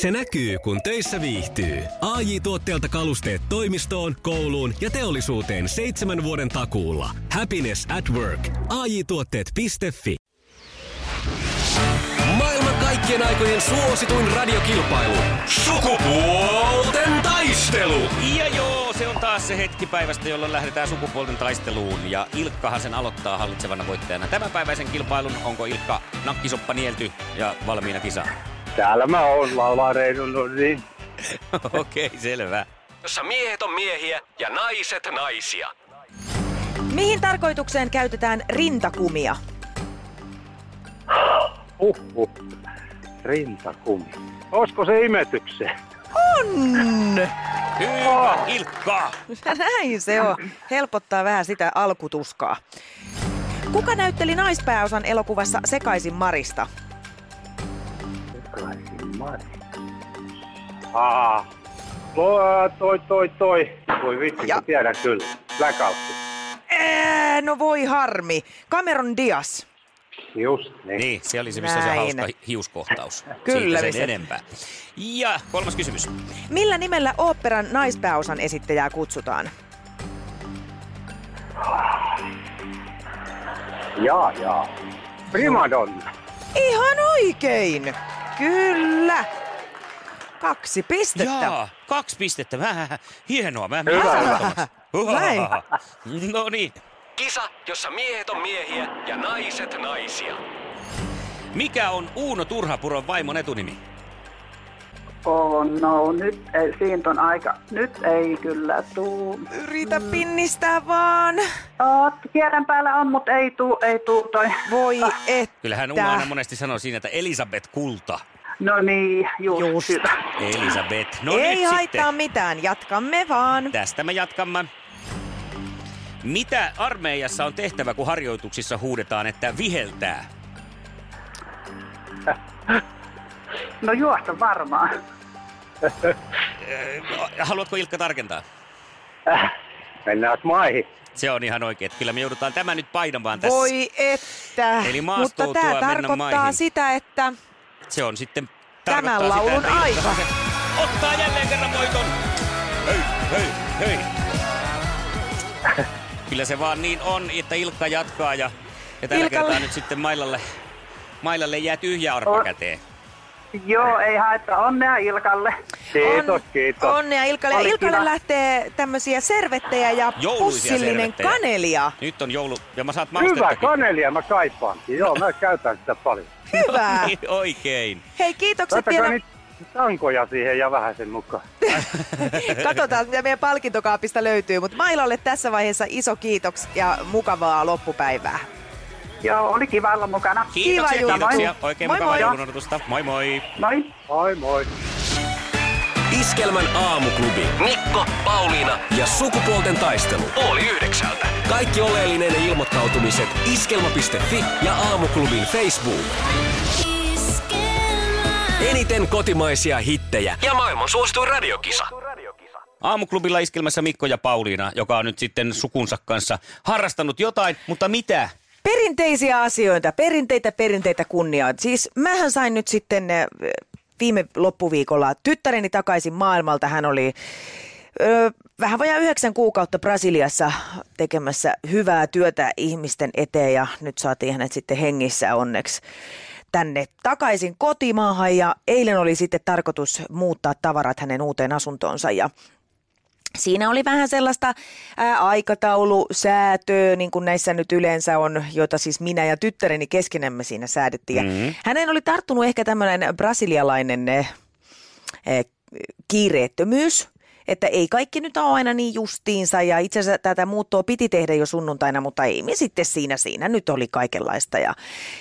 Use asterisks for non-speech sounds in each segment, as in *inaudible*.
Se näkyy, kun töissä viihtyy. ai tuotteelta kalusteet toimistoon, kouluun ja teollisuuteen seitsemän vuoden takuulla. Happiness at work. ai tuotteetfi Maailman kaikkien aikojen suosituin radiokilpailu. Sukupuolten taistelu! Ja joo, se on taas se hetki päivästä, jolloin lähdetään sukupuolten taisteluun. Ja Ilkkahan sen aloittaa hallitsevana voittajana. Tämänpäiväisen kilpailun onko Ilkka nakkisoppa nielty ja valmiina kisaan? Täällä mä oon, laulaa niin. *laughs* Okei, okay, selvä. Jossa miehet on miehiä ja naiset naisia. Mihin tarkoitukseen käytetään rintakumia? Uhuh. Rintakumi. Olisiko se imetykseen? On! Hyvä, Ilkka! *laughs* Näin se on. Helpottaa vähän sitä alkutuskaa. Kuka näytteli naispääosan elokuvassa Sekaisin Marista? Marista. Aa, toi, toi, toi. Voi vitsi, ja... tiedän kyllä. Blackout. Eee, no voi harmi. Cameron Diaz. Just niin. Niin, se oli se, missä Näin. se hauska hiuskohtaus. Kyllä. Siitä sen enempää. Ja kolmas kysymys. Millä nimellä oopperan naispääosan esittäjää kutsutaan? Jaa, jaa. Primadonna. Ihan oikein. Kyllä. Kaksi pistettä. Jaa, kaksi pistettä. Mä, hienoa. Mä, Hyvä. Näin. No niin. Kisa, jossa miehet on miehiä ja naiset naisia. Mikä on Uuno Turhapuron vaimon etunimi? Oh, no nyt ei, siitä on aika, nyt ei kyllä tuu. Yritä pinnistää vaan. Oh, kierren päällä on, mutta ei tuu, ei tuu toi. Voi että. Kyllähän Uuno aina monesti sanoo siinä, että Elisabeth Kulta. No niin, just. just. Elisabeth. No ei nyt haittaa sitten. mitään, jatkamme vaan. Tästä me jatkamme. Mitä armeijassa on tehtävä, kun harjoituksissa huudetaan, että viheltää? *laughs* No juosta varmaan. Haluatko Ilkka tarkentaa? Äh, mennään maihin. Se on ihan oikein. Kyllä me joudutaan tämä nyt painamaan tässä. Voi että. Eli Mutta tämä tarkoittaa maihin. sitä, että Se on sitten Tämän tarkoittaa laulun sitä, aika. Ottaa jälleen kerran voiton. Hei, hei, hei. Kyllä se vaan niin on, että Ilkka jatkaa ja, ja tällä Ilkalle. kertaa nyt sitten Mailalle, Mailalle jää tyhjä arpa käteen. Joo, ei haittaa. Onnea Ilkalle. Kiitos, kiitos. onnea Ilkalle. Oli Ilkalle kiva. lähtee tämmöisiä servettejä ja Jouluisia pussillinen servettejä. kanelia. Nyt on joulu ja mä saat Hyvä kanelia, mä kaipaankin. Joo, mä käytän sitä paljon. *laughs* Hyvä. *laughs* Niin, oikein. Hei, kiitokset Laittakaa vielä. tankoja siihen ja vähän sen mukaan. *laughs* Katsotaan, mitä meidän palkintokaapista löytyy. Mutta Mailalle tässä vaiheessa iso kiitoks ja mukavaa loppupäivää. Joo, oli kiva olla mukana. Kiitoksia, Kiva, kiitoksia. Moi. Oikein Moi, mukavaa moi. joulun odotusta. Moi moi. Moi. Moi moi. Iskelmän aamuklubi. Mikko, Pauliina ja sukupuolten taistelu. Oli yhdeksältä. Kaikki oleellinen ilmoittautumiset iskelma.fi ja aamuklubin Facebook. Eniten kotimaisia hittejä ja maailman suosituin radiokisa. Aamuklubilla iskelmässä Mikko ja Pauliina, joka on nyt sitten sukunsa kanssa harrastanut jotain, mutta mitä? Perinteisiä asioita, perinteitä, perinteitä kunniaa. Siis mähän sain nyt sitten äh, viime loppuviikolla tyttäreni takaisin maailmalta. Hän oli ö, vähän vajaa yhdeksän kuukautta Brasiliassa tekemässä hyvää työtä ihmisten eteen ja nyt saatiin hänet sitten hengissä onneksi tänne takaisin kotimaahan ja eilen oli sitten tarkoitus muuttaa tavarat hänen uuteen asuntoonsa ja Siinä oli vähän sellaista ää, aikataulusäätöä, niin kuin näissä nyt yleensä on, joita siis minä ja tyttäreni keskenämme siinä säädettiin. Mhm. Mm-hmm. Hänen oli tarttunut ehkä tämmöinen brasilialainen eh, kiireettömyys, että ei kaikki nyt ole aina niin justiinsa ja itse asiassa tätä muuttoa piti tehdä jo sunnuntaina, mutta ei me sitten siinä siinä. Nyt oli kaikenlaista ja,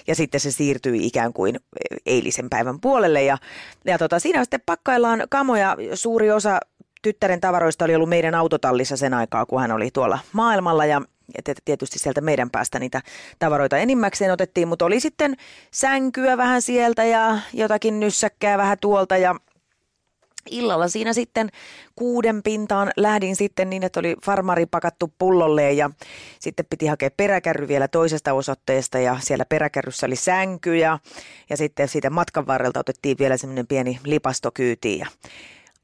ja sitten se siirtyi ikään kuin eilisen päivän puolelle ja, ja tota, siinä sitten pakkaillaan kamoja. Suuri osa tyttären tavaroista oli ollut meidän autotallissa sen aikaa, kun hän oli tuolla maailmalla ja tietysti sieltä meidän päästä niitä tavaroita enimmäkseen otettiin, mutta oli sitten sänkyä vähän sieltä ja jotakin nyssäkkää vähän tuolta ja illalla siinä sitten kuuden pintaan lähdin sitten niin, että oli farmari pakattu pullolle ja sitten piti hakea peräkärry vielä toisesta osoitteesta ja siellä peräkärryssä oli sänky ja, ja sitten siitä matkan varrelta otettiin vielä semmoinen pieni lipastokyyti ja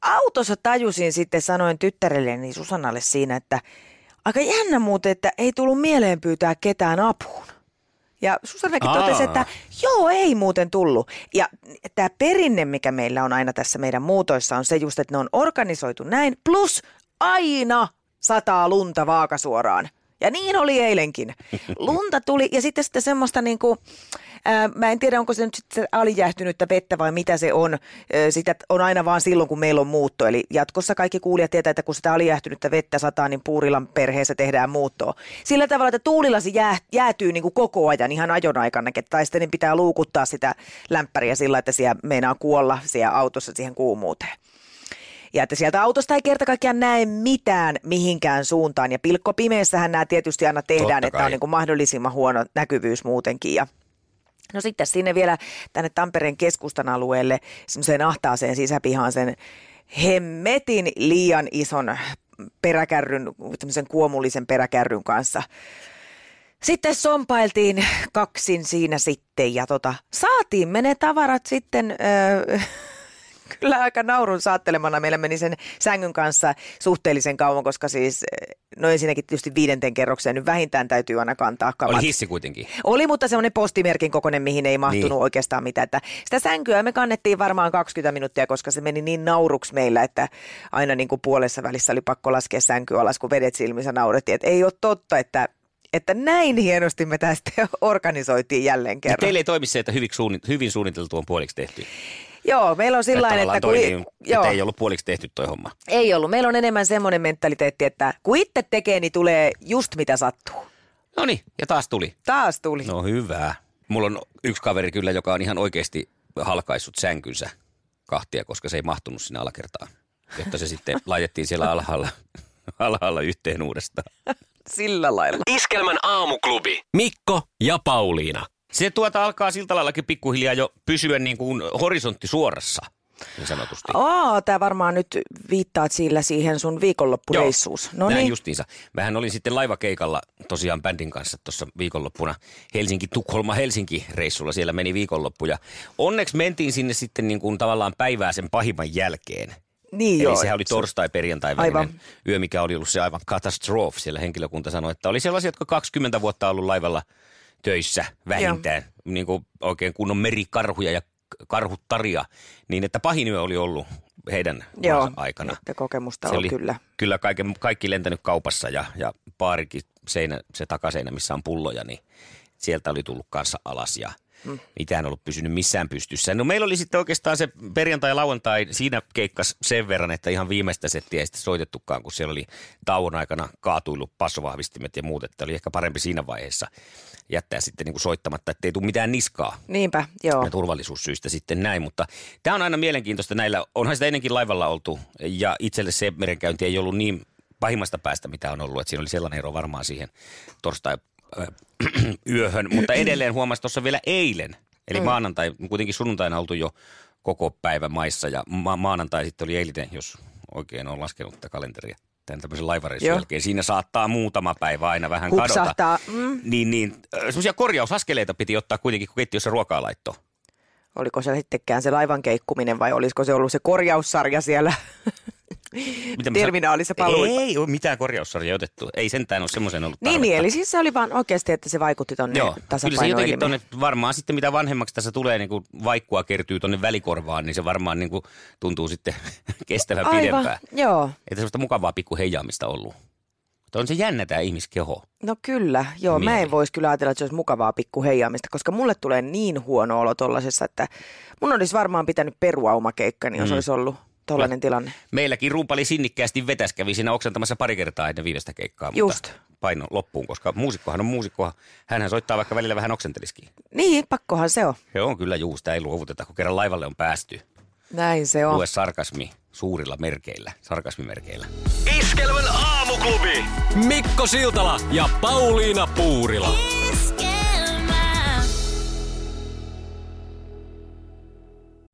autossa tajusin sitten, sanoin tyttärelleni Susannalle siinä, että aika jännä muuten, että ei tullut mieleen pyytää ketään apuun. Ja Susannakin Aa. totesi, että joo, ei muuten tullut. Ja tämä perinne, mikä meillä on aina tässä meidän muutoissa, on se just, että ne on organisoitu näin. Plus aina sataa lunta vaakasuoraan. Ja niin oli eilenkin. *laughs* Lunta tuli ja sitten, sitten semmoista niin kuin, ää, mä en tiedä onko se nyt sitten alijähtynyttä vettä vai mitä se on. Ää, Sitä on aina vaan silloin, kun meillä on muutto. Eli jatkossa kaikki kuulijat tietää, että kun sitä alijähtynyttä vettä sataa, niin Puurilan perheessä tehdään muuttoa. Sillä tavalla, että tuulilasi jää, jäätyy niin kuin koko ajan ihan ajon aikana. Tai sitten niin pitää luukuttaa sitä lämpäriä sillä, että siellä meinaa kuolla siellä autossa siihen kuumuuteen. Ja että sieltä autosta ei kerta kaikkiaan näe mitään mihinkään suuntaan. Ja pilkko pimeessähän nämä tietysti aina tehdään, Totta että kai. on niin kuin mahdollisimman huono näkyvyys muutenkin. Ja No sitten sinne vielä tänne Tampereen keskustan alueelle semmoiseen ahtaaseen sisäpihaan sen hemmetin liian ison peräkärryn, tämmöisen kuomullisen peräkärryn kanssa. Sitten sompailtiin kaksin siinä sitten ja tota, saatiin me ne tavarat sitten öö, kyllä aika naurun saattelemana meillä meni sen sängyn kanssa suhteellisen kauan, koska siis no ensinnäkin tietysti viidenten kerrokseen nyt vähintään täytyy aina kantaa kamat. Oli hissi kuitenkin. Oli, mutta semmoinen postimerkin kokoinen, mihin ei mahtunut Niin. niin. oikeastaan mitään. Että sitä sänkyä me kannettiin varmaan 20 minuuttia, koska se meni niin nauruksi meillä, että aina niin kuin puolessa välissä oli pakko laskea sänky alas, kun vedet silmissä naurettiin. Että ei ole totta, että, että näin hienosti me tästä *laughs* organisoitiin jälleen Ja kerran. teille ei toimi se, että hyvin suunniteltu on puoliksi tehty. Joo, meillä on sillä Että kun, niin, joo, että ei ollut puoliksi tehty toi homma. ei ollut. Meillä on enemmän semmoinen mentaliteetti, että kun itse tekee, niin tulee just mitä sattuu. No niin, ja taas tuli. Taas tuli. No hyvä. Mulla on yksi kaveri kyllä, joka on ihan oikeasti halkaissut sänkynsä kahtia, koska se ei mahtunut sinne alakertaan. Jotta se sitten *laughs* laitettiin siellä alhaalla, alhaalla yhteen uudestaan. Sillä lailla. Iskelmän aamuklubi. Mikko ja Pauliina. Se tuota alkaa siltä laillakin pikkuhiljaa jo pysyä niin kuin horisontti suorassa, niin sanotusti. Aa, tämä varmaan nyt viittaat sillä siihen sun viikonloppureissuus. No näin niin. justiinsa. Mähän olin sitten laivakeikalla tosiaan bändin kanssa tuossa viikonloppuna Helsinki-Tukholma-Helsinki-reissulla. Siellä meni viikonloppu ja onneksi mentiin sinne sitten niin kuin tavallaan päivää sen pahimman jälkeen. Niin Eli joo. sehän oli torstai-perjantai välinen Aivan. yö, mikä oli ollut se aivan katastrof. Siellä henkilökunta sanoi, että oli sellaisia, jotka 20 vuotta ollut laivalla töissä vähintään. Niin kuin oikein kunnon merikarhuja ja karhuttaria. Niin että pahin yö oli ollut heidän Joo, aikana. että kokemusta Se on oli kyllä. kyllä kaiken, kaikki lentänyt kaupassa ja, ja baarikin seinä, se takaseinä, missä on pulloja, niin sieltä oli tullut kanssa alas ja mm. mitään ollut pysynyt missään pystyssä. No meillä oli sitten oikeastaan se perjantai ja lauantai siinä keikkas sen verran, että ihan viimeistä settiä ei sitten soitettukaan, kun siellä oli tauon aikana kaatuillut passovahvistimet ja muut, että oli ehkä parempi siinä vaiheessa jättää sitten niin kuin soittamatta, ettei tule mitään niskaa Niinpä, joo. ja turvallisuussyistä sitten näin, mutta tämä on aina mielenkiintoista näillä, onhan sitä ennenkin laivalla oltu ja itselle se merenkäynti ei ollut niin pahimmasta päästä, mitä on ollut, että siinä oli sellainen ero varmaan siihen torstai *clears throat* yöhön, mutta edelleen huomasi tuossa vielä eilen, eli mm. maanantai, kuitenkin sunnuntaina oltu jo koko päivä maissa ja ma- maanantai sitten oli eilinen, jos oikein on laskenut tätä kalenteria tämän tämmöisen laivareissun Joo. jälkeen. Siinä saattaa muutama päivä aina vähän kadota. Hupsahtaa. Mm. Niin, niin semmoisia korjausaskeleita piti ottaa kuitenkin, kun keittiössä ruokaa laittoi. Oliko se sittenkään se laivan keikkuminen vai olisiko se ollut se korjaussarja siellä *laughs* Mitä mä terminaalissa palveluita? Ei ole mitään korjaussarjaa otettu. Ei sentään ole semmoisen ollut Niin, tarvetta. niin, eli siis se oli vaan oikeasti, että se vaikutti tonne Joo, kyllä se jotenkin tonne, varmaan sitten mitä vanhemmaksi tässä tulee, niin kun vaikkua kertyy tonne välikorvaan, niin se varmaan niin kuin tuntuu sitten *laughs* kestävän Aivan, pidempään. joo. Että semmoista mukavaa pikku heijaamista ollut. Mutta on se jännä tämä ihmiskeho. No kyllä, joo. Mä Mieli. en voisi kyllä ajatella, että se olisi mukavaa pikku heijaamista, koska mulle tulee niin huono olo tollasessa, että mun olisi varmaan pitänyt perua oma keikka, niin jos Mm. olisi ollut tollainen tilanne. Meilläkin rumpali sinnikkäästi vetäs kävi siinä oksentamassa pari kertaa ennen viimeistä keikkaa. Just. Mutta paino loppuun, koska muusikkohan on muusikko. Hänhän soittaa vaikka välillä vähän oksenteliskin. Niin, pakkohan se on. Se on kyllä juu, sitä ei luovuteta, kun kerran laivalle on päästy. Näin se on. Lue sarkasmi suurilla merkeillä, sarkasmimerkeillä. Iskelmän aamuklubi. Mikko Siltala ja Pauliina Puurila.